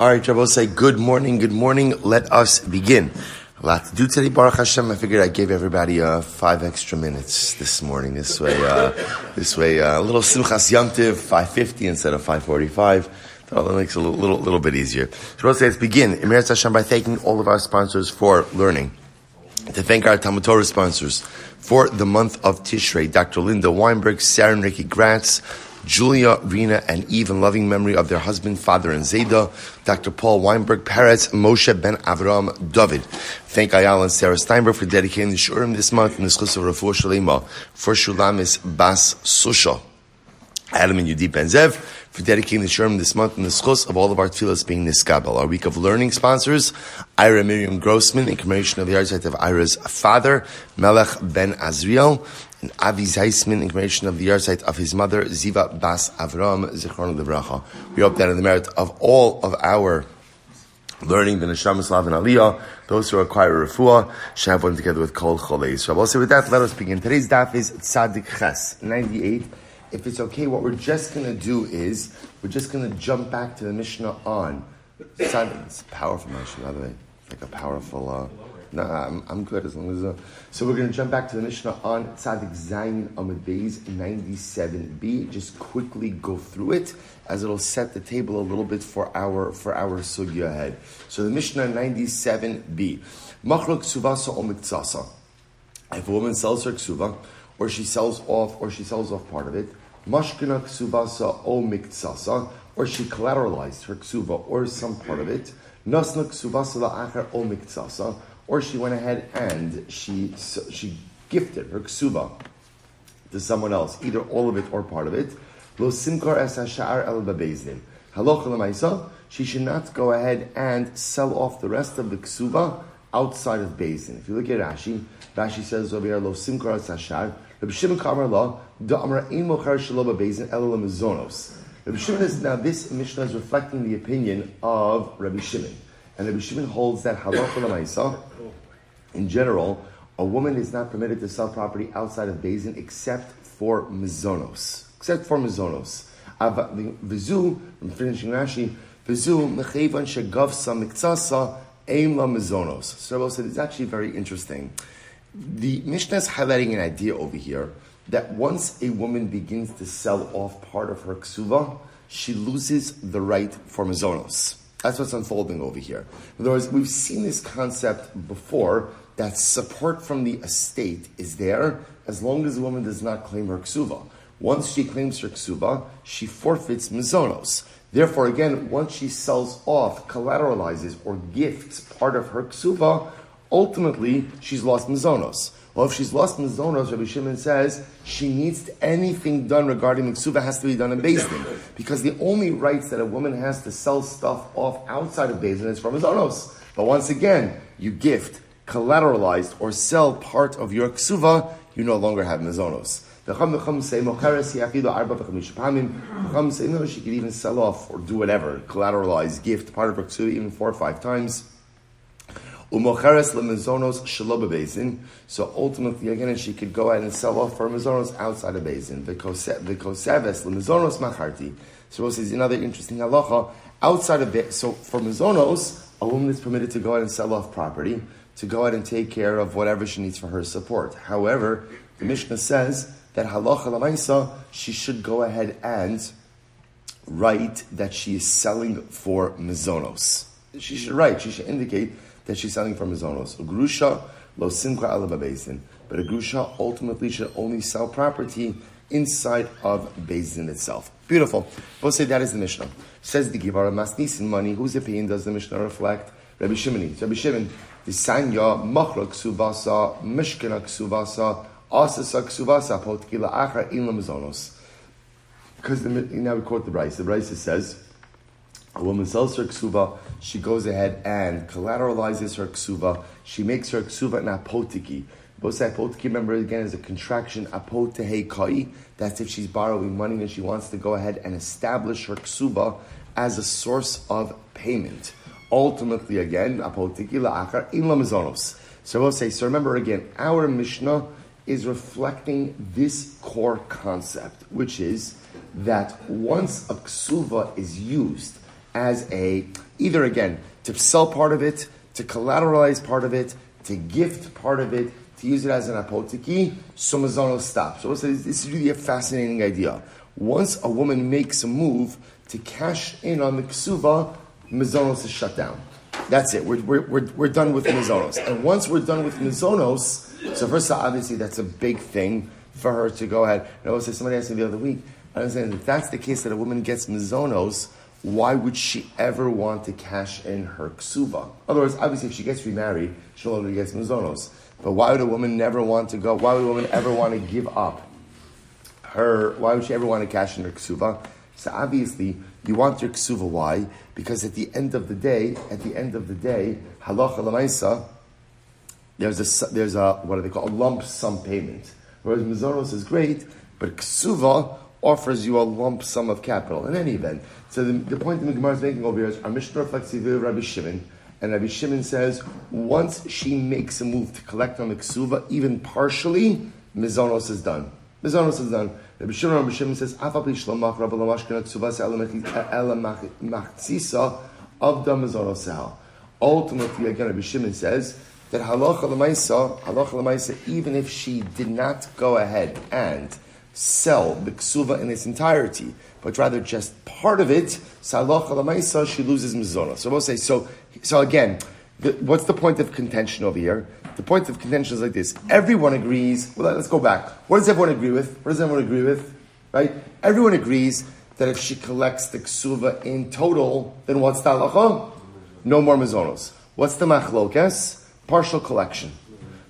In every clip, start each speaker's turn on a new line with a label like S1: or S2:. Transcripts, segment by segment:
S1: All right, Shabbos say good morning, good morning. Let us begin. A lot to do today, Baruch Hashem. I figured I gave everybody uh, five extra minutes this morning. This way, uh, this way, uh, a little Simchas Yomtiv, 550 instead of 545. That makes it a little, little, little bit easier. Shabbos let's begin. Emir Hashem by thanking all of our sponsors for learning. To thank our Talmud Torah sponsors for the month of Tishrei, Dr. Linda Weinberg, Sarah and Ricky Gratz, Julia, Rena, and Eve in loving memory of their husband, father, and Zayda, Dr. Paul Weinberg, Peretz, Moshe Ben Avram, David. Thank Ayala and Sarah Steinberg for dedicating the Shurim this month in the Schus of Rafur Shalema for Shulamis Bas Susha. Adam and Yudip Ben Zev for dedicating the Shurim this month in the schos of all of our tefillahs being Niskabel. Our week of learning sponsors, Ira Miriam Grossman, in commemoration of the yahrzeit of Ira's father, Melech Ben Azriel, Avi Zeisman in commemoration of the yahrzeit of his mother, Ziva Bas Avram, Zichron Livracha. We hope that in the merit of all of our learning the Neshama Slav and Aliyah, those who acquire refuah, should have one together with Kol Choleis. So, also with that, let us begin. Today's daf is Tzadik Ches, 98. If it's okay, what we're just going to do is, we're just going to jump back to the Mishnah on. Tzadik, it's a powerful Mishnah, by the way. It's like a powerful, uh, no, I'm, I'm good as long as. Uh, so we're going to jump back to the Mishnah on Tzadik Zayin Amud Beis 97b. Just quickly go through it as it'll set the table a little bit for our for our sugya ahead. So the Mishnah 97b. Machlok Ksuvasa o Miktsasa. If a woman sells her ksuva, or she sells off, or she sells off part of it, Mashkina Ksuvasa o or she collateralized her ksuva or some part of it, Nasna Ksuvasa la'achar or she went ahead and she she gifted her ksuba to someone else, either all of it or part of it. Lo simkar es el. Halacha she should not go ahead and sell off the rest of the ksuba outside of Bezin. If you look at Rashi, Rashi says over here, Lo simkar es hashar. Shimon Kamar La, Da Amar Ein Mochar Mizonos. Rabbi Shimon is, now this Mishnah is reflecting the opinion of Rabbi Shimon. And Rabbi Shimon holds that halacha l'maisa, in general, a woman is not permitted to sell property outside of Bezin except for mizonos. Except for mizonos. Vizu, I'm finishing Rashi, Vizu mechevan shegavsa miktsasa aim la mizonos. So said it's actually very interesting. The Mishnah is highlighting an idea over here that once a woman begins to sell off part of her ksuva, she loses the right for mizonos. That's what's unfolding over here. In other words, we've seen this concept before that support from the estate is there as long as the woman does not claim her ksuva. Once she claims her ksuva, she forfeits mizonos. Therefore, again, once she sells off, collateralizes, or gifts part of her ksuva, ultimately she's lost mizonos. Well, if she's lost mizonos, Rabbi Shimon says she needs anything done regarding miksuva has to be done in Din, because the only rights that a woman has to sell stuff off outside of Din is from mizonos. But once again, you gift, collateralized, or sell part of your ksuva, you no longer have mizonos. The Chum say Chum say no, she could even sell off or do whatever, collateralize, gift part of her ksuva even four or five times. Umocheres lemezonos shaloba basin. So ultimately, again, she could go ahead and sell off her mezonos outside of bezin. The koseves lemezonos macharti. So this is another interesting halacha. Outside of it, so for mezonos, a woman is permitted to go ahead and sell off property, to go ahead and take care of whatever she needs for her support. However, the Mishnah says that halacha lamaisa, she should go ahead and write that she is selling for mezonos. She should write, she should indicate that she's selling from mizonos. Grusha lo simcha ala But a grusha ultimately should only sell property inside of Bezin itself. Beautiful. We'll say that is the Mishnah. Says the Gemara, Masnisin money. Whose opinion does the Mishnah reflect? Rabbi Shimon. Rabbi Shimon. The sanya machla ksuvasa mishkana ksuvasa asasa ksuvasa potkila achar in mizonos. Because now we quote the Braisa. The Braisa says a woman sells her ksuva, she goes ahead and collateralizes her ksuva. She makes her ksuva an apotiki. Both say apotiki, remember again, is a contraction apotehe kai. That's if she's borrowing money and she wants to go ahead and establish her ksuva as a source of payment. Ultimately, again, apotiki la'achar in lamizonos. So we'll say, so remember again, our Mishnah is reflecting this core concept, which is that once a ksuva is used as a, either again, to sell part of it, to collateralize part of it, to gift part of it, to use it as an apoteki, so mazonos stop. So this is really a fascinating idea. Once a woman makes a move to cash in on the ksuva, mazonos is shut down. That's it. We're, we're, we're, we're done with mazonos. And once we're done with mazonos, so first all, obviously that's a big thing for her to go ahead. And also somebody asked me the other week, I was saying if that's the case that a woman gets mazonos, why would she ever want to cash in her ksuva? In other words, obviously if she gets remarried, she'll only get mazonos. But why would a woman never want to go, why would a woman ever want to give up her, why would she ever want to cash in her ksuva? So obviously, you want your ksuva. Why? Because at the end of the day, at the end of the day, halacha lamaisa, there's a there's a what do they call a lump sum payment. Whereas mizonos is great, but ksuva offers you a lump sum of capital. In any event, so the, the point the Gemara is making over here is our Mishnah reflects the of Rabbi Shimon, and Rabbi Shimon says once she makes a move to collect on the ksuva, even partially, mizonos is done. Mizonos is done. Rabbi Shimon Rabbi Shimon says, "Afapi shlamach Rabbi Lamashkina ksuvas ela machzisa of the mizonos Ultimately, again, Rabbi Shimon says that halacha lemaisa, halacha lemaisa, even if she did not go ahead and sell the ksuva in its entirety, but rather just part of it, she loses mizonos. So we'll say so. So again, the, what's the point of contention over here? The point of contention is like this. Everyone agrees, well, let's go back. What does everyone agree with? What does everyone agree with? Right? Everyone agrees that if she collects the ksuva in total, then what's the halacha? No more mizonos. What's the machlokas? Partial collection.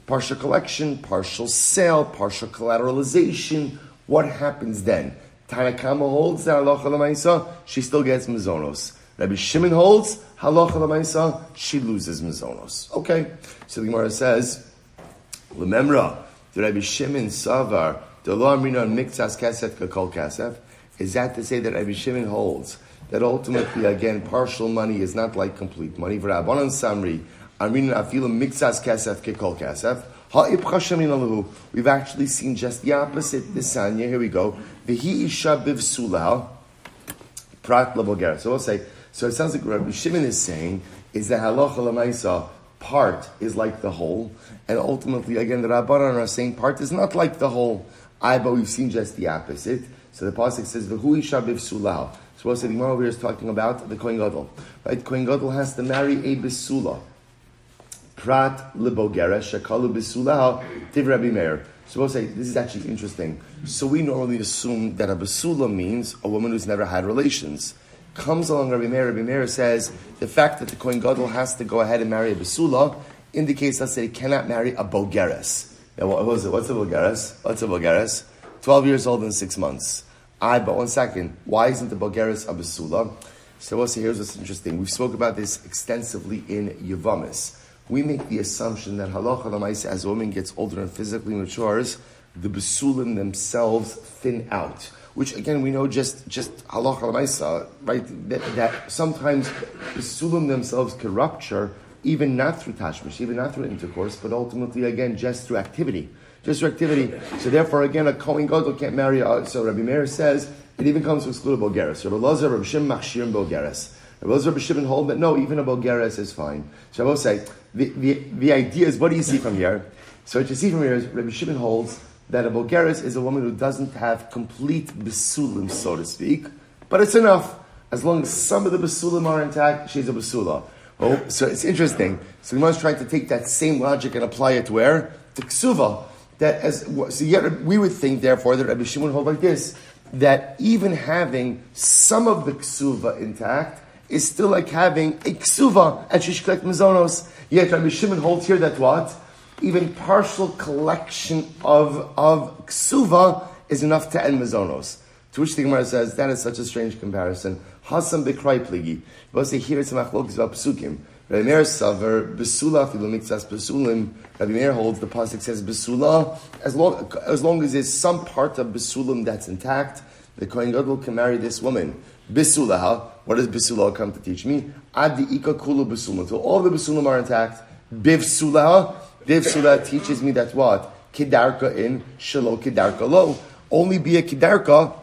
S1: Partial collection, partial sale, partial collateralization. What happens then? Tanakama holds that halacha lemaisa, she still gets mizonos. Rabbi Shimon holds halacha lemaisa, she loses mizonos. Okay, so the Gemara says, "Lememra, the Rabbi Shimon savar the lo amrina mikzas kasef kakol kasef." Is that to say that Rabbi Shimon holds that ultimately, again, partial money is not like complete money? V'rabbanan samri amrina afilim mikzas kasef kakol kasef. We've actually seen just the opposite. This Sanya, here we go. V'hi isha bivsulah prat labogera. So we'll say so it sounds like Rabbi Shimon is saying is that halacha lemaisa part is like the whole, and ultimately again the Rabbanan are saying part is not like the whole. I but we've seen just the opposite. So the pasuk says v'hui shabiv sulah. So what the Gemara over here is talking about the Kohen Gadol. Right, Kohen Gadol has to marry a besula. Prat libogera shakalu besulah tiv Rabbi Meir. So we'll say this is actually interesting. So we normally assume that a besula means a woman who's never had relations comes along Rabbi Meir. Rabbi Meir says the fact that the Kohen Gadol has to go ahead and marry a Basula indicates, say, he cannot marry a Bogeres. Now, what was it? What's a Bogeres? What's a Bogeres? 12 years old and 6 months. I, but one second, why isn't the Bogeres a Basula? So also here's what's interesting. We've spoke about this extensively in Yavamis. We make the assumption that halacha lamaisa, as a woman gets older and physically matures, the basulim themselves thin out which again we know just just halacha lemaisa, right? That, that sometimes the sulam themselves can rupture, even not through tashmish, even not through intercourse, but ultimately again just through activity, just through activity. So therefore, again, a kohen gadol can't marry. Uh, so Rabbi Meir says it even comes to exclude a bogeres. Rabbi Lazar, Rabbi Shim, Machshir, bogeres. Rabbi Lazar, Rabbi Shimon hold that no, even a bogeres is fine. Will say the, the the idea is what do you see from here? So what you see from here is Rabbi Shimon holds that a Bogeres is a woman who doesn't have complete besulim, so to speak, but it's enough. As long as some of the besulim are intact, she's a besula. Oh, so it's interesting. So the is trying to take that same logic and apply it to where? To ksuva. That as, so yet we would think, therefore, that Rabbi Shimon hold like this, that even having some of the ksuva intact is still like having a ksuva and shishklek mizonos. Yet Rabbi Shimon holds here that what? even partial collection of, of ksuva is enough to end mazonos. To which the Gemara says, that is such a strange comparison. Hasam bekrai pligi. But here it's a machlokes about psukim. Rabbi Meir saver besula filu mitzas besulim. Rabbi Meir holds the pasuk says besula as long as long as there's some part of besulim that's intact. The Kohen Gadol can marry this woman. Besulaha. What does besula come to teach me? Adi ika kulu besulim. Until all the besulim are intact. Biv sulaha. Div Surah teaches me that what? Kidarka in, Shalo Kidarka lo. Only be a Kidarka,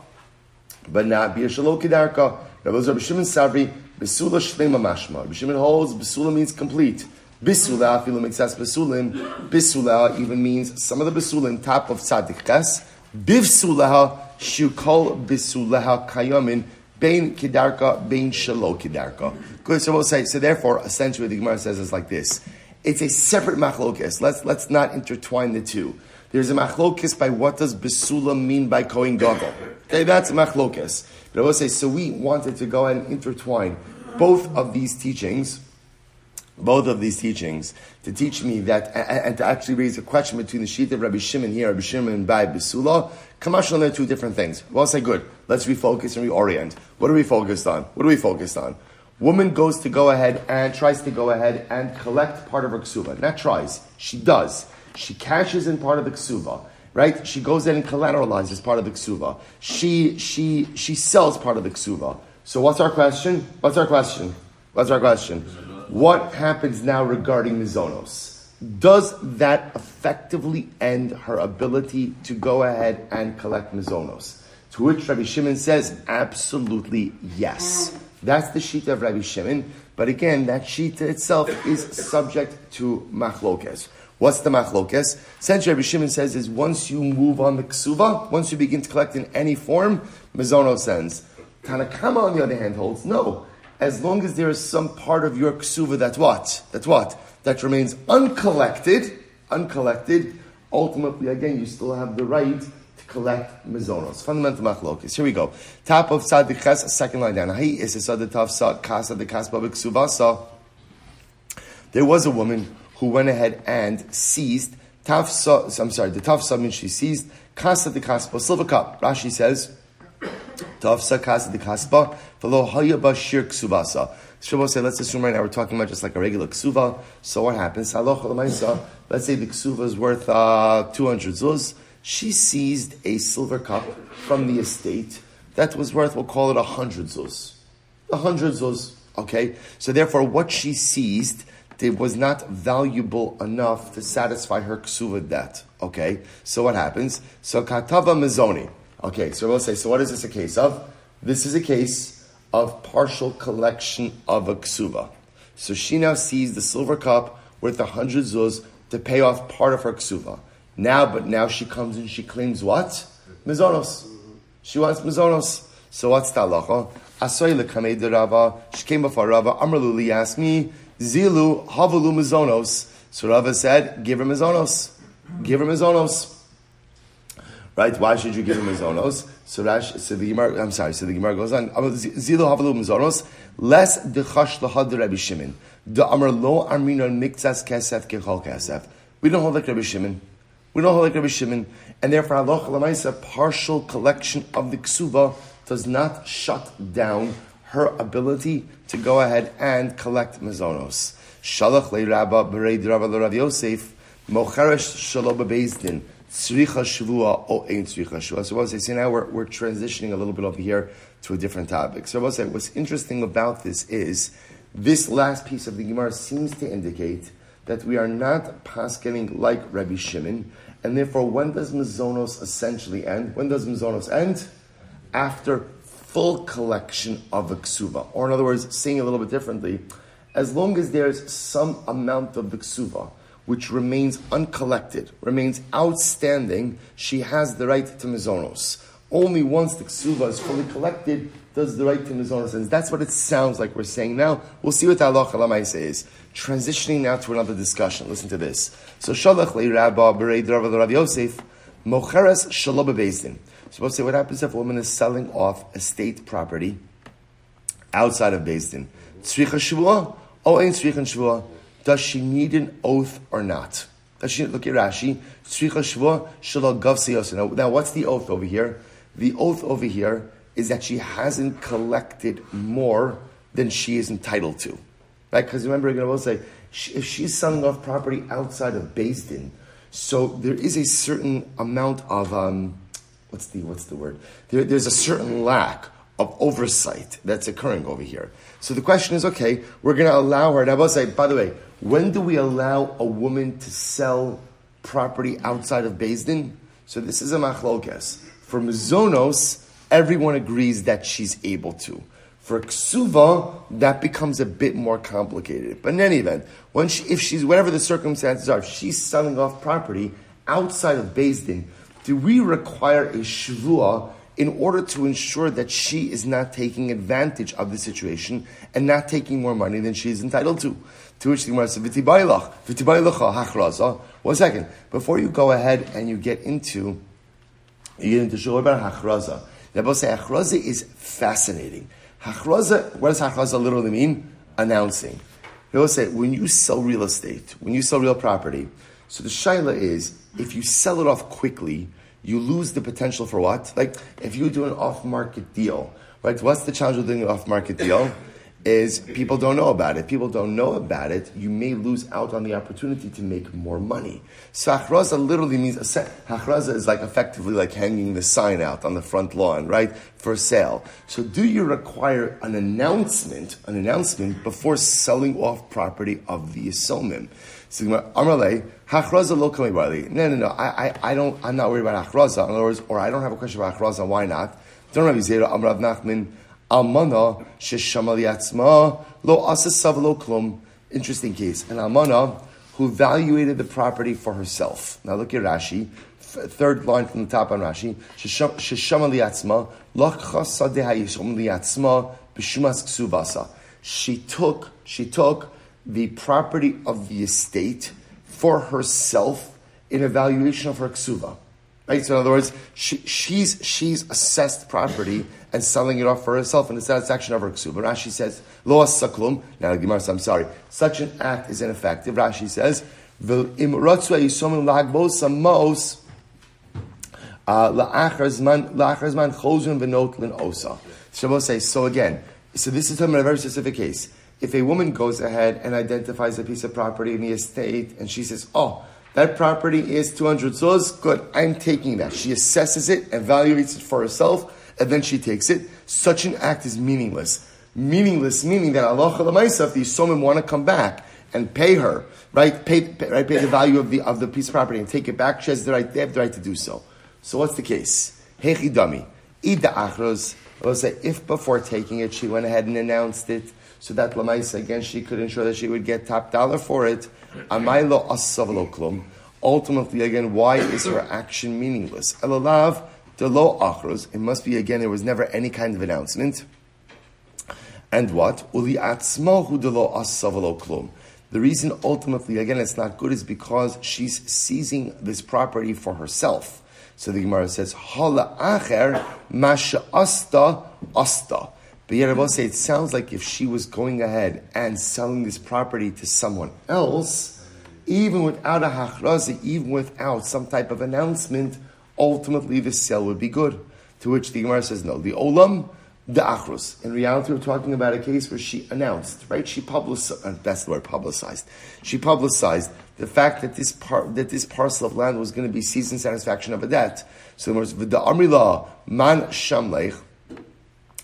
S1: but not be a Shalo Kidarka. Rabbi Shimon Savri, Besula shlema mashma. Rabbi Shimon holds besula means complete. Bisula afilu mixas besulim. Bisula even means some of the besulim top of tzadik ches. Bivsulaha shukol bisulaha kayamin bein kidarka bein shalo kidarka. Good. So we'll say. So therefore, essentially, the Gemara says is like this. It's a separate machlokis. Let's let's not intertwine the two. There's a machlokis by what does besula mean by kohen gadol. Okay, that's a machlokis. But I will say, so we wanted to go and intertwine both of these teachings, both of these teachings, to teach me that, and, to actually raise a question between the sheet of Rabbi Shimon here, Rabbi Shimon by Besula. Kamashal, they're two different things. Well, say good. Let's refocus and reorient. What are we focused on? What are we focused on? Woman goes to go ahead and tries to go ahead and collect part of her ksuva. Not tries, she does. She cashes in part of the ksuva right? She goes in and collateralizes part of the ksuva. She she she sells part of the ksuva. So what's our question? What's our question? What's our question? What happens now regarding mizonos? Does that effectively end her ability to go ahead and collect mizonos? To which Rabbi Shimon says, absolutely yes. That's the sheet of Rabbi Shimon. But again, that sheet itself is subject to machlokes. What's the machlokes? Essentially, Rabbi Shimon says is once you move on the ksuva, once you begin to collect in any form, mizono sends. Tanakama, on the other hand, holds no. As long as there is some part of your ksuva that's what? That's what? That remains uncollected, uncollected, ultimately, again, you still have the right to collect mizonos. Fundamental machlokes. Here we go. Top of Sadik Ches, second line down. Hi is kasa the kasba ksuvasa. There was a woman who went ahead and seized tafsa. I'm sorry, the tafsa means she seized kasa the kaspa silver cup. Rashi says tafsa kasa the kaspa v'lo haya bashir ksubasa. Shabbos say, let's assume right now we're talking about just like a regular ksuva. So what happens? Let's say the ksuva is worth uh, 200 zuz. She seized a silver cup from the estate that was worth, we'll call it 100 zuz. 100 zuz. Okay? So therefore, what she seized it was not valuable enough to satisfy her ksuva debt. Okay, so what happens? So katava mizoni. Okay, so we'll say, so what is this a case of? This is a case of partial collection of a ksuva. So she now sees the silver cup worth a hundred zuz to pay off part of her ksuva. Now, but now she comes and she claims what? Mizonos. She wants mizonos. So what's the halacha? Asoy lekamei de Rava. She came before Rava. Amrluli asked me, Zilu havalu mizonos. So Rava said, give her mizonos. Give her mizonos. Right? Why should you give him mizonos? So Rash, so the Gemara, I'm sorry, so the Gemara goes on. Zilu havulu mizonos. Less dechash lahad Rabbi Shimon. The amar lo armina mikzas kesef kechol kesef. We don't hold like Rabbi Shimon. We don't hold like Rabbi Shimon. And therefore, Allah Lamaisa, partial collection of the ksuva does not shut down her ability to go ahead and collect mazonos. Shalach le Rabba Bereid Rabba Rav Yosef Mocharesh Shalom Bezdin Tzricha Shavua O Ein Tzricha Shavua. So I say, see now we're, we're transitioning a little bit over here to a different topic. So I say, what's interesting about this is this last piece of the Gemara seems to indicate that we are not paskening like Rabbi Shimon, and therefore, when does mazonos essentially end? When does mazonos end? After full collection of the ksuva. Or in other words, saying a little bit differently, as long as there's some amount of the ksuva which remains uncollected, remains outstanding, she has the right to mizonos. Only once the ksuva is fully collected does the right to mizonos. And that's what it sounds like we're saying now. We'll see what Allah Alamaisa is. Transitioning now to another discussion. Listen to this. So, Shalach le Rabba Berei Rav Yosef, Mocheres Shalom Bezdin supposed to say, what happens if a woman is selling off estate property outside of Beis Din? Tzricha Shavua? Oh, ain't Tzricha Shavua. Does she need an oath or not? Does she, look at Rashi, Shavua, Now, what's the oath over here? The oath over here is that she hasn't collected more than she is entitled to. Right? Because remember, I'm going to say, if she's selling off property outside of Din, so there is a certain amount of um, what's the what's the word? There, there's a certain lack of oversight that's occurring over here. So the question is, okay, we're going to allow her. And I will say, by the way, when do we allow a woman to sell property outside of Beis Din? So this is a machlokes. For mizonos, everyone agrees that she's able to. For ksuva, that becomes a bit more complicated. But in any event, when she, if she's whatever the circumstances are, if she's selling off property outside of Din, do we require a shvua in order to ensure that she is not taking advantage of the situation and not taking more money than she is entitled to? To which the Gemara says, "V'tibaylach, v'tibaylacha hachraza." One second, before you go ahead and you get into you get into shul about hachraza. They both say hachraza is fascinating. Hachraza, what does hachraza literally mean? Announcing. They both say when you sell real estate, when you sell real property, so the shaila is if you sell it off quickly, you lose the potential for what? Like if you do an off-market deal, right? What's the challenge of doing an off-market deal? Is people don't know about it. People don't know about it. You may lose out on the opportunity to make more money. So hachraza literally means a hachraza is like effectively like hanging the sign out on the front lawn, right, for sale. So do you require an announcement, an announcement before selling off property of the yisomim? So Amrale, hachraza lo No, no, no. I, I, I don't. I'm not worried about hachraza. In other words, or I don't have a question about hachraza. Why not? Don't have Amrav Nachman. Almana sheshama lo asasav lo klum. Interesting case. An almana who valuated the property for herself. Now look at Rashi. Third line from the top on Rashi. Sheshama liatzma hayishom liatzma b'shumas ksubasa. She took, she took the property of the estate for herself in a valuation of her ksuva. Right? So in other words, she, she's, she's assessed property and selling it off for herself in the satisfaction of her ksuba. Rashi says, lo saklum. Now the Gemara says, I'm sorry. Such an act is ineffective. Rashi says, uh. Shabbos says, so again, so this is talking a very specific case. If a woman goes ahead and identifies a piece of property in the estate and she says, oh, that property is 200 zuz, good, I'm taking that. She assesses it, and evaluates it for herself, and then she takes it, such an act is meaningless. Meaningless meaning that Allah if the Yisomim want to come back and pay her, right? Pay, pay, right, pay the value of the of the piece of property and take it back. She has the right, they have the right to do so. So what's the case? Hechi dami. Ida achros. We'll say if before taking it she went ahead and announced it, so that Lamaisa again she could ensure that she would get top dollar for it. Amaylo asavloklum. Ultimately, again, why is her action meaningless? Elalav the lo achros, it must be again, there was never any kind of announcement. And what? Uli atzmahu de lo asavalo klum. The reason ultimately, again, it's not good is because she's seizing this property for herself. So the Gemara says, Hala acher masha asta asta. But yet I will say it sounds like if she was going ahead and selling this property to someone else, even without a hachrazi, even without some type of announcement, ultimately the sale would be good. To which the Gemara says, no, the olam, the achrus. In reality, we're talking about a case where she announced, right? She publicized, uh, that's the word, publicized. She publicized the fact that this part, that this parcel of land was going to be seized in satisfaction of a debt. So the words, the Amrila man shamlech,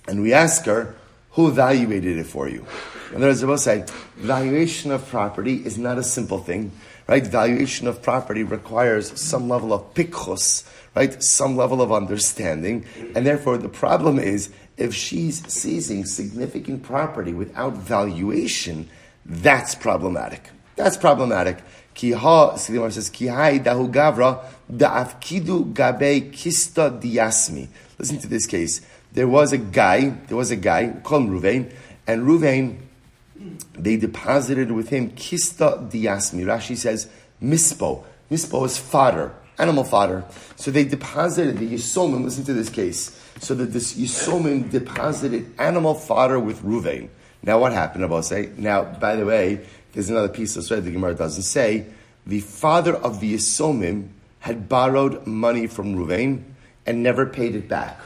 S1: and we ask her, who evaluated it for you? And I will say, valuation of property is not a simple thing, right? Valuation of property requires some level of pikchus, right? Some level of understanding. And therefore, the problem is if she's seizing significant property without valuation, that's problematic. That's problematic. Kiha, Silimar says, Kihai dahu gavra da'afkidu gabe kista diasmi. Listen to this case. There was a guy, there was a guy, called Ruvain, and Ruvain, they deposited with him kista diasmi. Rashi says, mispo. Mispo is fodder animal fodder. So they deposited the Yisomim, listen to this case. So that this Yisomim deposited animal fodder with Ruvain. Now what happened, Abba say? Eh? Now, by the way, there's another piece of story the Gemara doesn't say. The father of the Yisomim had borrowed money from Ruvain and never paid it back.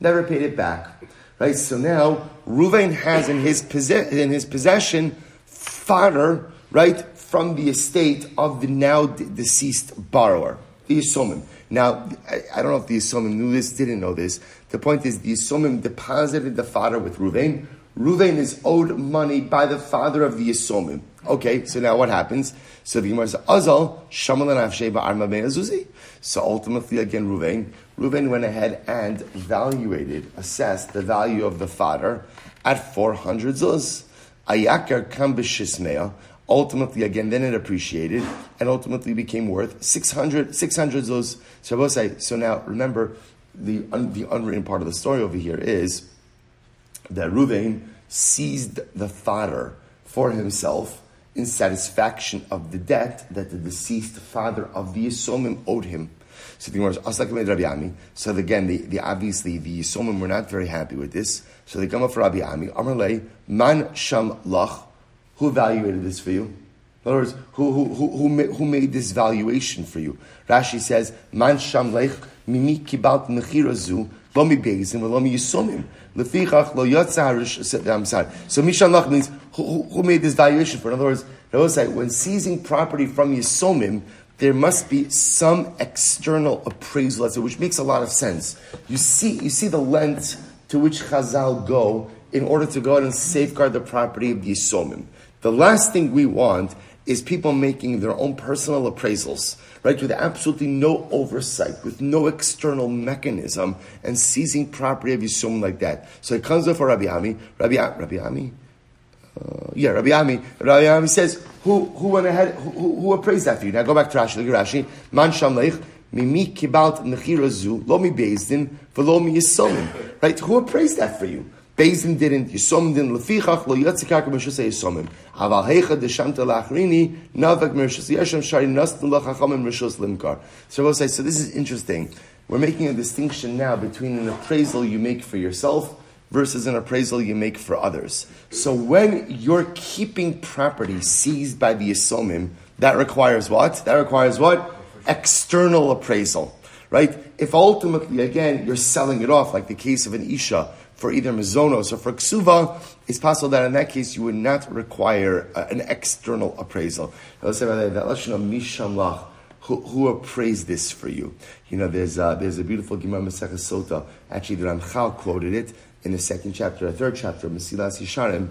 S1: Never paid it back. Right? So now Ruvain has in his, in his possession fodder, right, from the estate of the now deceased borrower the Yisomim. Now, I, don't know if the Yisomim knew this, didn't know this. The point is, the Yisomim deposited the father with Ruvain. Ruvain is owed money by the father of the Yisomim. Okay, so now what happens? So the Gemara says, Azal, Shamal and Ba'arma Ben Azuzi. So ultimately, again, Ruvain Reuven went ahead and evaluated, assessed the value of the fodder at 400 zuz. Ayakar kam b'shismea. Ultimately, again, then it appreciated and ultimately became worth 600, 600 zuz. So, so now remember, the, un, the unwritten part of the story over here is that Reuven seized the fodder for himself in satisfaction of the debt that the deceased father of the Yisomim owed him. So again, the, the obviously the Yisomim were not very happy with this. So they come up for Rabbi Ami. Amarle man sham lach. Who evaluated this for you? In other words, who, who, who, who, who made this valuation for you? Rashi says, Man sham lech mimi kibalt mechirazu. So mishan lach means who, who, made this valuation for? In other words, they say when seizing property from yisomim, there must be some external appraisal, as it, which makes a lot of sense. You see, you see the length to which Chazal go in order to go out and safeguard the property of the Yisomim. The last thing we want is people making their own personal appraisals, right, with absolutely no oversight, with no external mechanism, and seizing property of Yisomim like that. So it comes before Rabbi Ami. Rabbi, Rabbi Ami? Uh, yeah, Rabbi Ami. Rabbi Ami says, who, who went ahead, who, who appraised that for you? Now go back to Rashi, look at Rashi. Man Sham Leich, Mimi kibalt mechirazu, lo mi bezdin, v'lo mi yisomim. Right? Who appraised that for you? Bezdin didn't, Yisomim didn't, lefichach lo yatzikak b'shusay Yisomim. Aval heicha deshamta lachrini, navak mershus yeshem shari nastin lachachamim mershus limkar. So we'll say, so this is interesting. We're making a distinction now between an appraisal you make for yourself versus an appraisal you make for others. So when you're keeping property seized by the Yisomim, that requires what? That requires what? External appraisal. Right? If ultimately, again, you're selling it off, like the case of an Isha, for either Mizonos or for Ksuva, it's possible that in that case you would not require uh, an external appraisal. Let's say that Lashon of Mishamlach, who, who appraised this for you? You know, there's, uh, there's a beautiful Gemara Masechah Sota, actually the Ramchal quoted it in the second chapter, a third chapter, Mesilas Yisharim.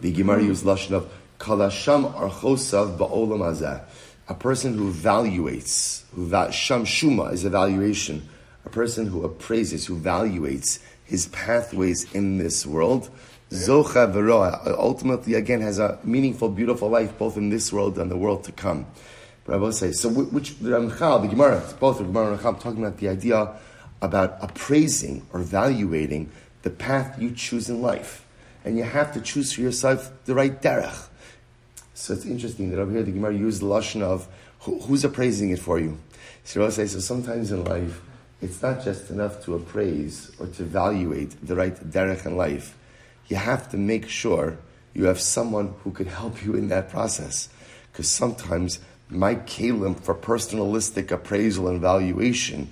S1: The Gemara hmm. used Lashon of Kalasham Archosav Ba'olam Hazeh. A person who evaluates, who Sham Shuma is evaluation, a person who appraises, who evaluates his pathways in this world, Zocha Veroa, ultimately again has a meaningful, beautiful life both in this world and the world to come. But I will say, so which the Ramchal, the Gemara, both the Gemara and Ramchal talking about the idea about appraising or evaluating the path you choose in life. And you have to choose for yourself the right derech. So it's interesting that over here the Gemara used the lashon of who, who's appraising it for you. So say so sometimes in life it's not just enough to appraise or to evaluate the right derech in life. You have to make sure you have someone who can help you in that process. Because sometimes my kalim for personalistic appraisal and evaluation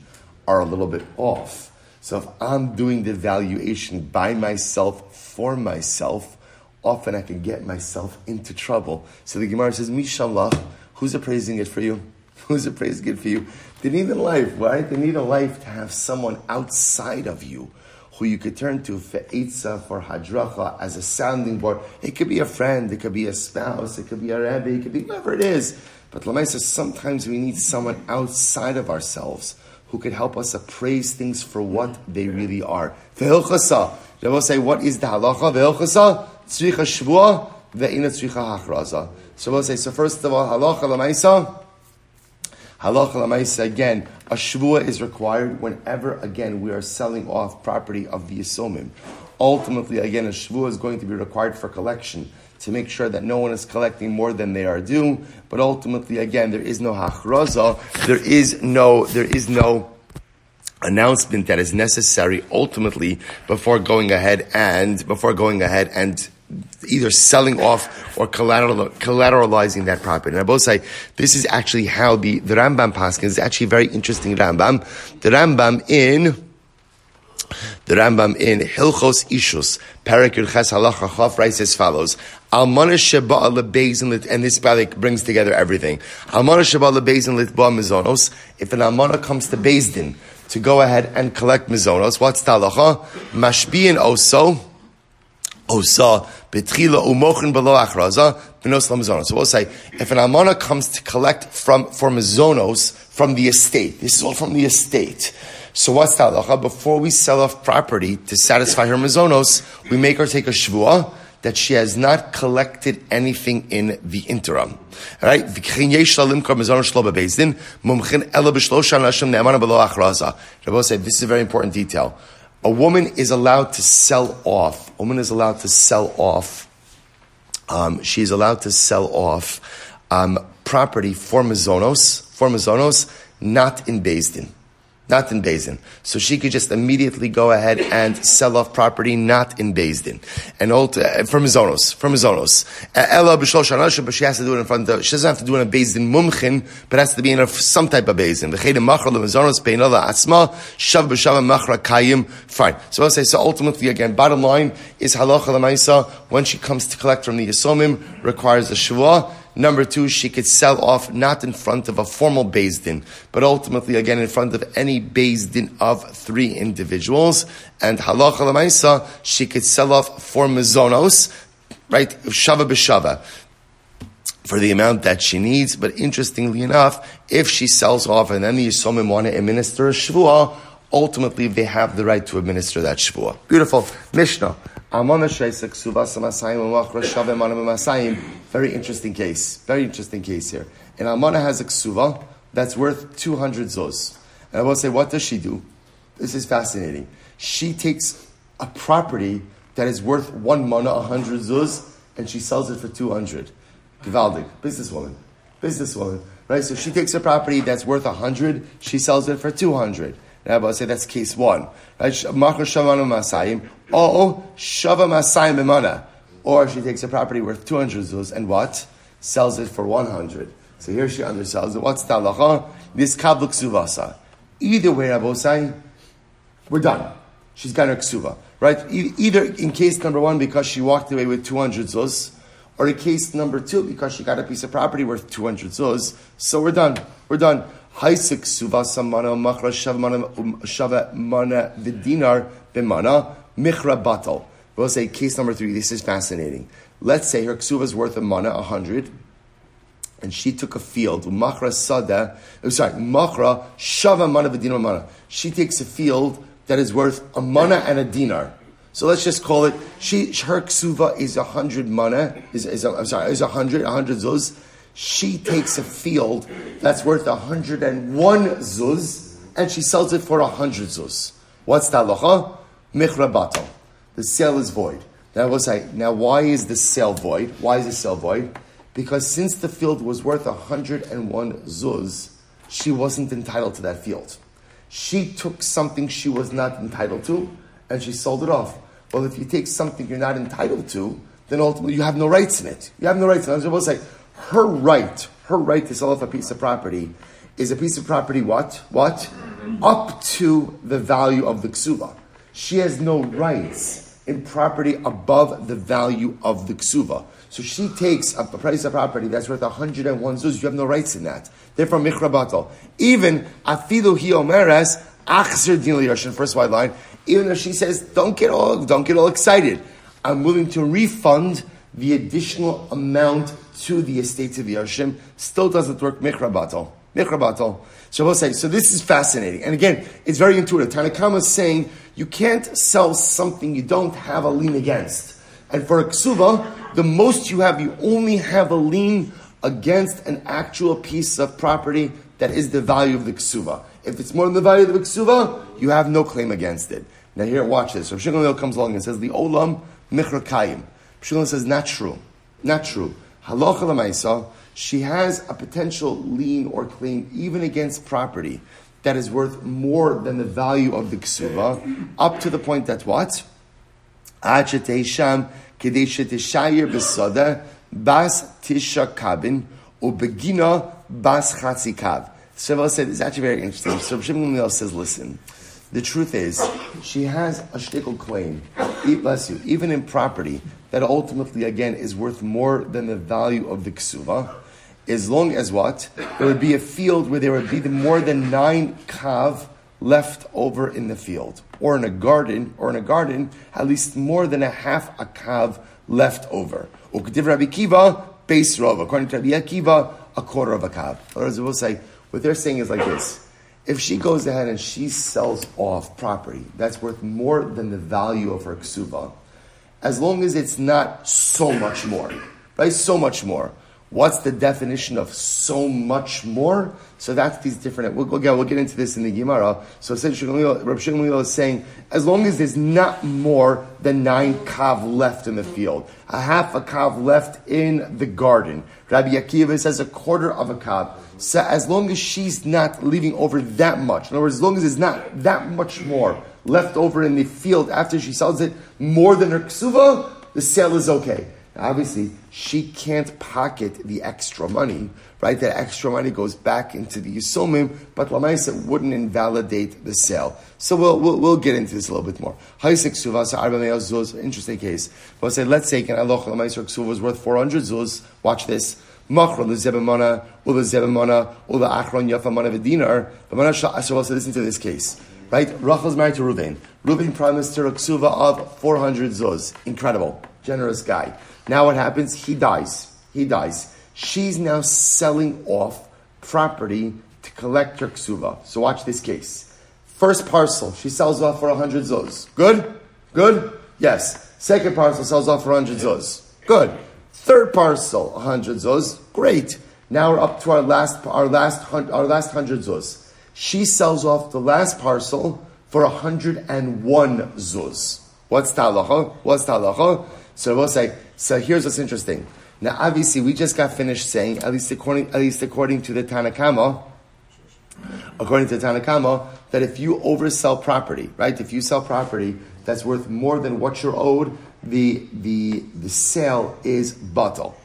S1: are a little bit off. So if I'm doing the valuation by myself, for myself, often I can get myself into trouble. So the Gemara says, Mishallah, who's appraising it for you? Who's appraising it for you? They need a life, right? They need a life to have someone outside of you who you could turn to for for Hadracha, as a sounding board. It could be a friend, it could be a spouse, it could be a rabbi, it could be whoever it is. But Lamaisa, sometimes we need someone outside of ourselves who could help us appraise things for what they really are. Ve'ilchasa. They will say, what is the halacha? Ve'ilchasa, tzricha shvua, ve'ina tzricha hachraza. So we'll say, so first of all, halacha lamaisa, Halacha l'maisa again, a shvua is required whenever again we are selling off property of the yisomim. Ultimately, again, a shvua is going to be required for collection to make sure that no one is collecting more than they are due. But ultimately, again, there is no hachraza. There is no. There is no announcement that is necessary ultimately before going ahead and before going ahead and either selling off or collateral, collateralizing that property. And I both say this is actually how the, the Rambam Paskin is actually very interesting Rambam. The Rambam in the Rambam in Hilchos Ishus, Parak Ches Halacha Chaf writes as follows: Almana Sheba Lebeizin and this balik brings together everything. Almana Sheba Lebeizin Litba Mizonos. If an Almana comes to Bezdin to go ahead and collect Mizonos, what's the halacha? Mashbiin also Osa betchila umochin below achraza benos lamazonos. So we'll say if an almana comes to collect from for mazonos from the estate, this is all from the estate. So what's the halacha? Before we sell off property to satisfy her mazonos, we make her take a shvuah that she has not collected anything in the interim. Right? Rabbi said this is a very important detail. A woman is allowed to sell off. A woman is allowed to sell off. Um, she is allowed to sell off um, property for mazonos, for mazonos, not in Beis Din not in Din. So she could just immediately go ahead and sell off property not in Din. And uh, from Mizonos, from Mizonos. Uh, Ella shanashim, but she has to do it in front of, she doesn't have to do it in Din mumchin, but has to be in a, some type of Din. V'chedim machra l'mizonos pein Allah asma, shav b'shav machra kayim, fine. So I'll say, so ultimately again, bottom line is halacha l'maisa, when she comes to collect from the Yisomim, requires a shua, Number two, she could sell off not in front of a formal Din, but ultimately again in front of any Din of three individuals. And halacha lemaisa, she could sell off for mazonos, right? Shava b'shava. For the amount that she needs, but interestingly enough, if she sells off and then the Yisomim want to administer a shvuah, ultimately they have the right to administer that shvuah. Beautiful. Mishnah. Very interesting case. Very interesting case here. And Amana has a ksuva that's worth 200 zuz. And I will say, what does she do? This is fascinating. She takes a property that is worth one mana, 100 zuz, and she sells it for 200. Givaldig, businesswoman. Businesswoman. Right? So she takes a property that's worth 100, she sells it for 200. And I will say that's case one. Right? Oh, oh, shava masayim imana. Or she takes a property worth 200 zuz and what? Sells it for 100. So here she undersells it. What's the halacha? This kabluk suvasa. Either way, Rabosai, we're done. She's got her ksuva. Right? Either in case number one, because she walked away with 200 zuz, or in case number two, because she got a piece of property worth 200 zuz. So we're done. We're done. Haisik suvasa mana machra um, shava mana vidinar bimana. Michra batal. We'll say case number three. This is fascinating. Let's say her ksuva is worth a mana, a hundred, and she took a field. Machra sada. Oh, sorry, machra shava mana v'dinar mana. She takes a field that is worth a mana and a dinar. So let's just call it. She her ksuva is a hundred mana. Is, is a, I'm sorry, is a hundred, a hundred zuz. She takes a field that's worth a hundred and one zuz, and she sells it for a hundred zuz. What's the halacha? Michra batal. The sale is void. Now, we'll say, now why is the sale void? Why is the sale void? Because since the field was worth 101 zuz, she wasn't entitled to that field. She took something she was not entitled to, and she sold it off. Well, if you take something you're not entitled to, then ultimately you have no rights in it. You have no rights in it. I will say, her right, her right to sell off a piece of property is a piece of property what? What? Up to the value of the ksuba she has no rights in property above the value of the ksuva. So she takes a price of property that's worth 101 zuz. You have no rights in that. Therefore, michrabato. Even afilu hi omeres achzer din. First white line. Even though she says, don't get all, don't get all excited. I'm willing to refund the additional amount to the estate of Yashim. Still doesn't work michrabato. Michrabato. So we'll say, so this is fascinating. And again, it's very intuitive. Tanakama is saying you can't sell something you don't have a lien against. And for a ksuva, the most you have, you only have a lien against an actual piece of property that is the value of the ksuva. If it's more than the value of the ksuva, you have no claim against it. Now here, watch this. Rav Shimon comes along and says, the olam michrakayim. Shimon says, not true. Not true. Halacha l'maisa, she has a potential lien or claim even against property that is worth more than the value of the ksuva, up to the point that what? Bas tisha kabin ubegina bas chatzikav. Shavuot said it's actually very interesting. So Shimon says, listen, the truth is, she has a shtickle claim, bless you, even in property that ultimately, again, is worth more than the value of the ksuva as long as what? There would be a field where there would be more than nine kav left over in the field. or in a garden, or in a garden, at least more than a half a kav left over. Ukdiv Rabbi Kiva, base rov. According to Rabbi Akiva, a quarter of a kav. In other we'll say, what they're saying is like this. If she goes ahead and she sells off property that's worth more than the value of her ksuva, as long as it's not so much more, right? So much more. What's the definition of so much more? So that's these different. We'll, again, we'll get into this in the Gemara. So Rabbi Shimon is saying, as long as there's not more than nine kav left in the field, a half a kav left in the garden. Rabbi Akiva says a quarter of a kav. So as long as she's not leaving over that much, in other words, as long as there's not that much more left over in the field after she sells it, more than her ksuva, the sale is okay. Obviously, she can't pocket the extra money, right? That extra money goes back into the Yisomim, but Lamaisa wouldn't invalidate the sale. So we'll, we'll, we'll, get into this a little bit more. Interesting case. We'll say, let's say, can Allah Lamaisa Ksuva was worth 400 zuz. Watch this. Machron lezebemana, or lezebemana, or the achron yafamana v'dinar. So also listen to this case. Right? Rachel's married to Ruvain. Ruvain promised her a ksuva of 400 zuz. Incredible. Generous guy. Now what happens? He dies. He dies. She's now selling off property to collect her ksuva. So watch this case. First parcel, she sells off for 100 zuz. Good? Good? Yes. Second parcel sells off for 100 zuz. Good. Third parcel, 100 zuz. Great. Now we're up to our last, our last, our last 100 zuz. She sells off the last parcel for 101 zuz. What's talacha? What's talacha? So we'll say, so here's what's interesting. Now, obviously, we just got finished saying, at least according, at least according to the Tanakama, according to the Tanakama, that if you oversell property, right? If you sell property that's worth more than what you're owed, the the the sale is bottle.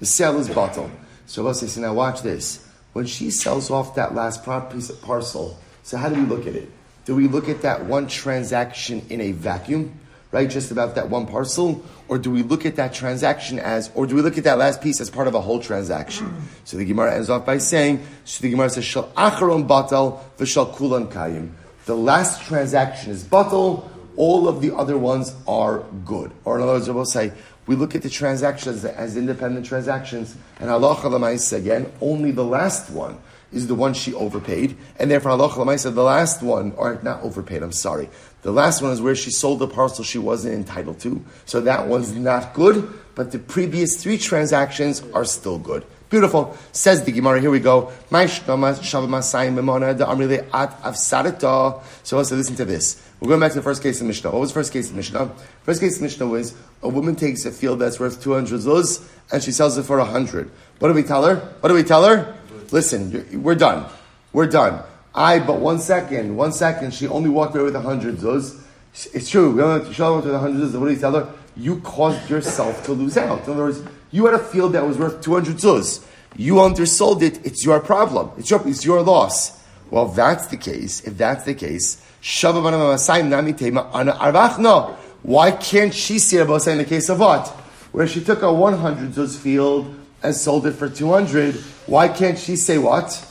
S1: The sale is bottle. So we'll say, so now watch this. When she sells off that last piece of parcel, so how do we look at it? Do we look at that one transaction in a vacuum? right? Just about that one parcel? Or do we look at that transaction as, or do we look at that last piece as part of a whole transaction? So the Gemara ends off by saying, so the Gemara says, Shal acharon batal v'shal kulan kayim. The last transaction is batal, all of the other ones are good. Or in other words, we'll say, we look at the transactions as independent transactions, and Allah said again, only the last one is the one she overpaid, and therefore Allah said the last one, or not overpaid, I'm sorry. The last one is where she sold the parcel she wasn't entitled to, so that one's not good, but the previous three transactions are still good. Beautiful. Says the Gemara, here we go. So let's listen to this. We're going back to the first case in Mishnah. What was the first case in Mishnah? First case in Mishnah was a woman takes a field that's worth 200 zuz and she sells it for 100. What do we tell her? What do we tell her? listen, we're done. We're done. I, but one second, one second, she only walked away with a hundred zuz. It's true. We only she with a hundred zuz. What do you tell her? You caused yourself to lose out. In other words, you had a field that was worth 200 zuz. You undersold it. It's your problem. It's your, it's your loss. Well, if that's the case, if that's the case, why can't she see about saying the case of what? Where she took a 100 zuz field and sold it for 200, why can't she say what?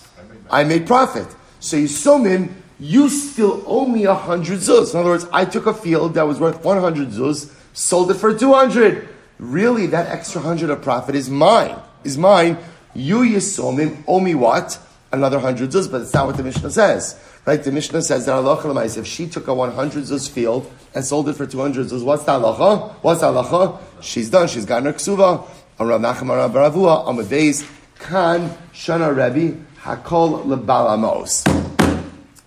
S1: I made profit. So Yisomim, you still owe me a hundred zuz. In other words, I took a field that was worth 100 zuz, sold it for 200. Really, that extra hundred of profit is mine. Is mine. You Yisomim owe me what? Another hundred zuz, but it's not what the Mishnah says. Right? The Mishnah says that Allah if she took a 100 zuz field and sold it for 200 zuz, what's the halacha? What's the halacha? She's done. She's gotten her ksuva. Rav Nachman Rav the days Kan Shana Rebbe Hakol Lebalamos.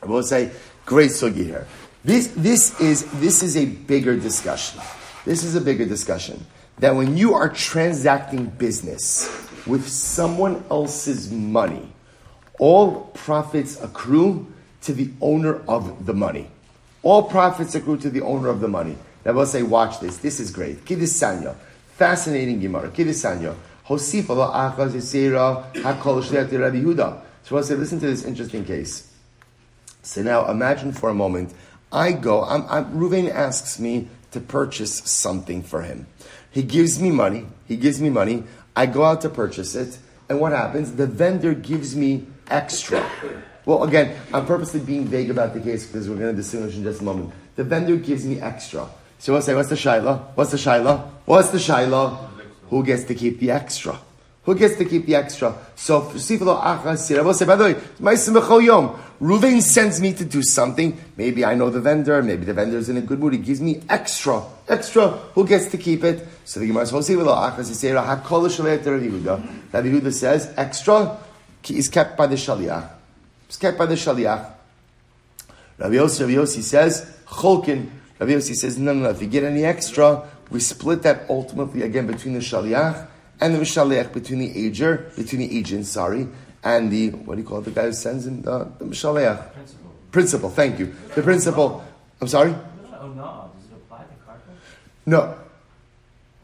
S1: I will say great sugi here. This this is this is a bigger discussion. This is a bigger discussion that when you are transacting business with someone else's money, all profits accrue to the owner of the money. All profits accrue to the owner of the money. Now we'll say, watch this. This is great. Kidisanya. Fascinating Gemara. Kidisanya. Hosifa la'achaz yisera hakol shlech Rabbi Yehuda. So I say, listen to this interesting case. So now imagine for a moment, I go, I'm, I'm, Ruvain asks me to purchase something for him. He gives me money. He gives me money. I go out to purchase it. And what happens? The vendor gives me extra. Well, again, I'm purposely being vague about the case because we're going to distinguish in just a moment. The vendor gives me extra. So we'll say, what's the shaila? What's the shaila? What's the shaila? Who gets to keep the extra? Who gets to keep the extra? So, by the way, Ruvain sends me to do something. Maybe I know the vendor, maybe the vendor is in a good mood. He gives me extra. Extra. Who gets to keep it? So the Gemara says, Rabbi Yehuda says, extra is kept by the Shaliach. It's kept by the Shaliach. Rabbi Yossi, Rabbi Yossi says, Cholkin. Rabbi Yossi says, no, no, no. If you get any extra, we split that ultimately again between the Shaliach and the Mishalech, between the ager, between the agent, sorry, and the, what do you call it, the guy who sends in the, the Mishalech? Principal. Principal, thank you. The principal, I'm sorry?
S2: Oh no, does it apply to carpet?
S1: No.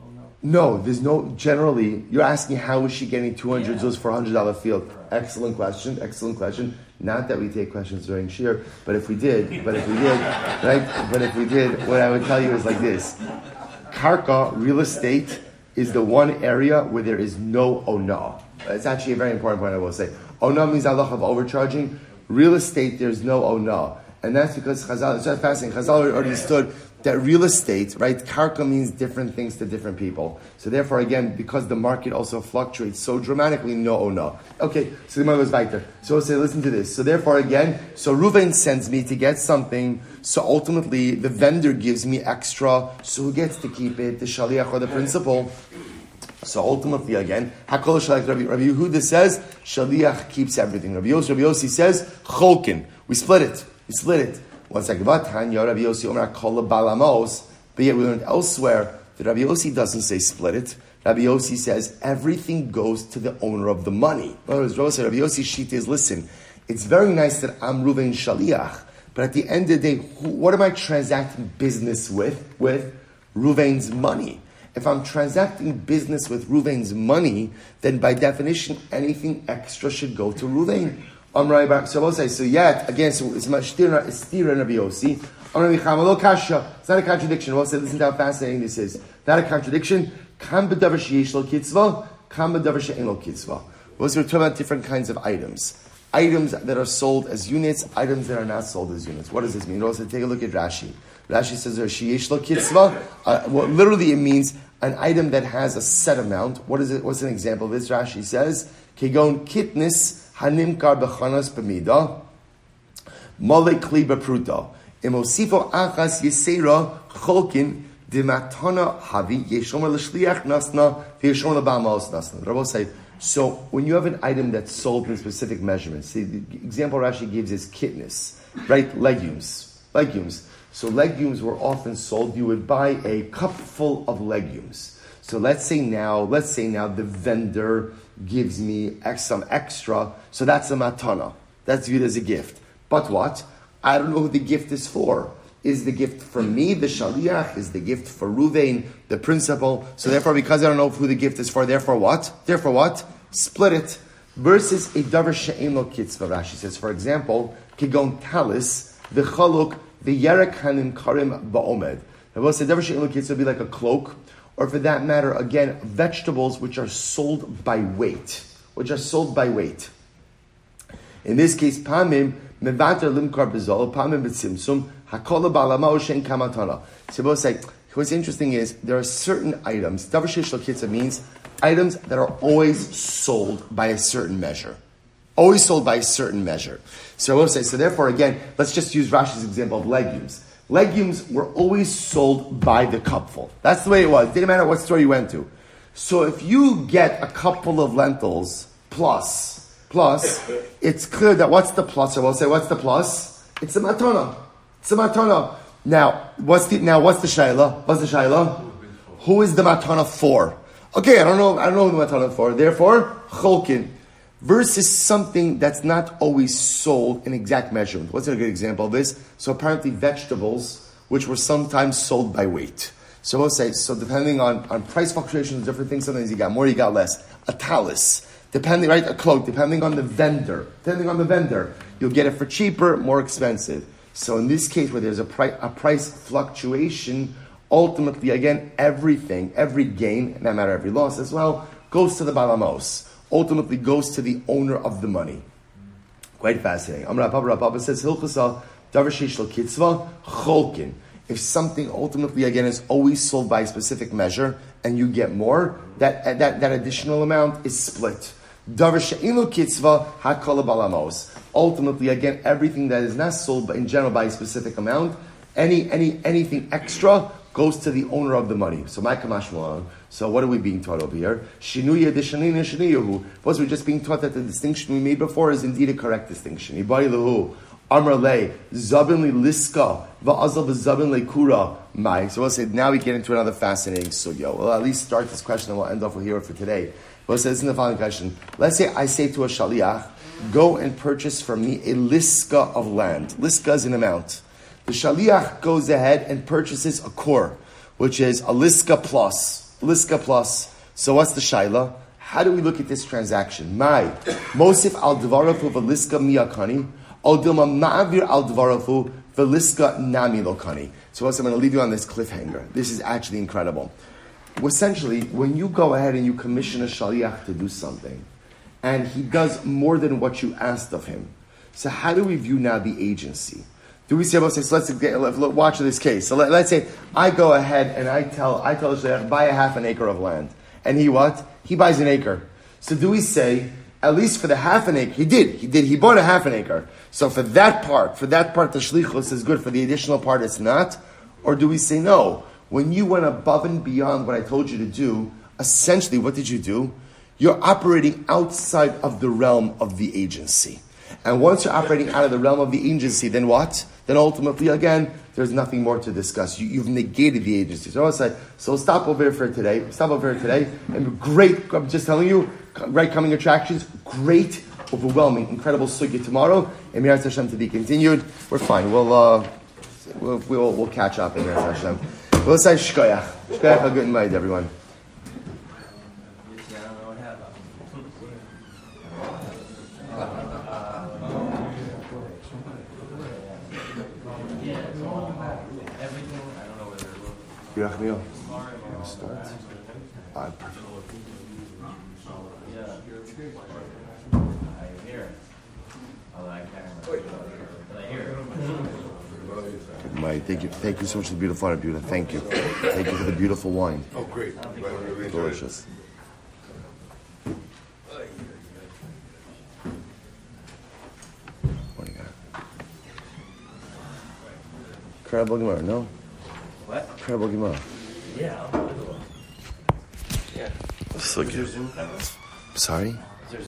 S2: Oh no.
S1: No, there's no, generally, you're asking how is she getting 200 yeah. zuz for a $100 field? Excellent question, excellent question. Not that we take questions during shiur, but if we did, but if we did, right? But if we did, what I would tell you is like this: karka, real estate, is the one area where there is no ona. It's actually a very important point. I will say ona means Allah of overcharging. Real estate, there's no ona, and that's because Chazal. It's fascinating. Chazal already stood that real estate, right? Karka means different things to different people. So therefore, again, because the market also fluctuates so dramatically, no, oh no. Okay, so the Gemara goes back there. So say, listen to this. So therefore, again, so Reuven sends me to get something. So ultimately, the vendor gives me extra. So who gets to keep it? The shaliach or the principal? So ultimately, again, Hakol Shaliach Rabbi, Rabbi Yehuda says Shaliach keeps everything. Rabbi Yossi, Rabbi Yossi says Cholkin. We split it. We split it. One second. But Rabbi Yossi. But yet we learned elsewhere that Rabbi Yossi doesn't say split it. Rabbi Yossi says everything goes to the owner of the money. In other words, Rabbi Yossi Shita is listen. It's very nice that I'm Ruven Shaliach, but at the end of the day, who, what am I transacting business with? With Ruven's money. If I'm transacting business with Ruven's money, then by definition, anything extra should go to Ruven. Amray Bar so so yet again so it's much stira stira Rabbi Yossi. Amray Chamalo Kasha. It's not a contradiction. We'll say listen to how fascinating this is. Not a contradiction. Kam b'davar sheyesh lo kitzva. Kam b'davar she'en lo kitzva. We're talking about different kinds of items. Items that are sold as units, items that are not sold as units. What does this mean? Also, take a look at Rashi. Rashi says sheyesh lo kitzva. Uh, well, literally, it means an item that has a set amount. What is it? What's an example of this? Rashi says kegon kitnis hanimkar bechanas b'mida, mole kli bepruta. Imosifo achas yisera cholkin dimatana havi yeshomer l'shliach nasna v'yeshomer l'ba'amalos nasna. Rabbi say, so when you have an item that's sold in specific measurements, see, the example Rashi gives is kitness, right? Legumes, legumes. So legumes were often sold. You would buy a cup full of legumes. So let's say now, let's say now the vendor gives me some extra, so that's a matana. That's viewed as a gift. But what? I don't know who the gift is for. Is the gift for me, the shaliach? Is the gift for Ruvain, the principal? So therefore, because I don't know who the gift is for, therefore what? Therefore what? Split it. Versus a davar she'en lo kitzvah. Rashi says, for example, kigon talis, the chaluk, the yerek hanim karim ba'omed. Rabbi said, davar she'en lo kitzvah would be like a cloak or for that matter, again, vegetables which are sold by weight, which are sold by weight. In this case, pamim mevater limkar bezol, pamim betzimsum, hakola balama oshen kamatana. So say, what's interesting is there are certain items, davar sheish means items that are always sold by a certain measure. Always sold by a certain measure. So I will say, so therefore again, let's just use Rashi's example of legumes legumes were always sold by the cupful. That's the way it was. Didn't matter what store you went to. So if you get a couple of lentils plus, plus, it's clear that what's the plus? I will say, what's the plus? It's a matana. It's a matana. Now, what's the now? What's the shaila? What's the shaila? Who is the matana for? Okay, I don't know. I don't know who the matana for. Therefore, cholkin versus something that's not always sold in exact measurement. What's a good example of this? So apparently vegetables, which were sometimes sold by weight. So we'll say, so depending on, on price fluctuations, different things, sometimes you got more, you got less. A talus, depending, right, a cloak, depending on the vendor, depending on the vendor, you'll get it for cheaper, more expensive. So in this case, where there's a, pri- a price fluctuation, ultimately, again, everything, every gain, no matter every loss as well, goes to the balamos ultimately goes to the owner of the money. Quite fascinating. Amr Papa Papa says Hilchasa Davar Kitzva Cholkin. If something ultimately, again, is always sold by a specific measure and you get more, that, that, that additional amount is split. Kitzva hakala balamos. Ultimately, again, everything that is not sold but in general by a specific amount, any, any, anything extra goes to the owner of the money. So my So what are we being taught over here? Shinuya deshanina shiniyahu. Was we just being taught that the distinction we made before is indeed a correct distinction? Liska kura. So we'll say now we get into another fascinating sugya. We'll at least start this question and we'll end off here for today. But says in the following question. Let's say I say to a shaliach, go and purchase for me a liska of land. Liska is an amount. The shaliach goes ahead and purchases a core, which is a liska plus. Liska plus. So what's the shaila? How do we look at this transaction? My Mosif al dvarafu veliska miyakani, al dilma ma'avir al dvarafu veliska nami lokani. So I'm going to leave you on this cliffhanger. This is actually incredible. Essentially, when you go ahead and you commission a shaliach to do something, and he does more than what you asked of him, so how do we view now the agency? Do we say, well, so let's let, let, watch this case. So let, us say I go ahead and I tell I tell Shleich, buy a half an acre of land, and he what? He buys an acre. So do we say at least for the half an acre? He did. He did. He bought a half an acre. So for that part, for that part, the shlichus is good. For the additional part, it's not. Or do we say no? When you went above and beyond what I told you to do, essentially, what did you do? You're operating outside of the realm of the agency. And once you're operating out of the realm of the agency, then what? Then ultimately, again, there's nothing more to discuss. You, have negated the agency. So I say, so stop over here for today. Stop over here today. And great, I'm just telling you, great coming attractions, great, overwhelming, incredible sugya tomorrow. And Mirat Hashem to be continued. We're fine. We'll, uh, we'll, we'll, we'll catch up in Mirat Hashem. We'll say shkoyach. Shkoyach, a good night, everyone. Yerachmiel. Start. All right, perfect. My, thank you, thank you so much for the beautiful wine, beautiful. Thank you, thank you for the beautiful wine.
S3: Oh, great!
S1: Delicious. What do you got? Incredible Gemara, no?
S2: What?
S1: Incredible Gemara.
S2: Yeah.
S1: Yeah. So good. Sorry?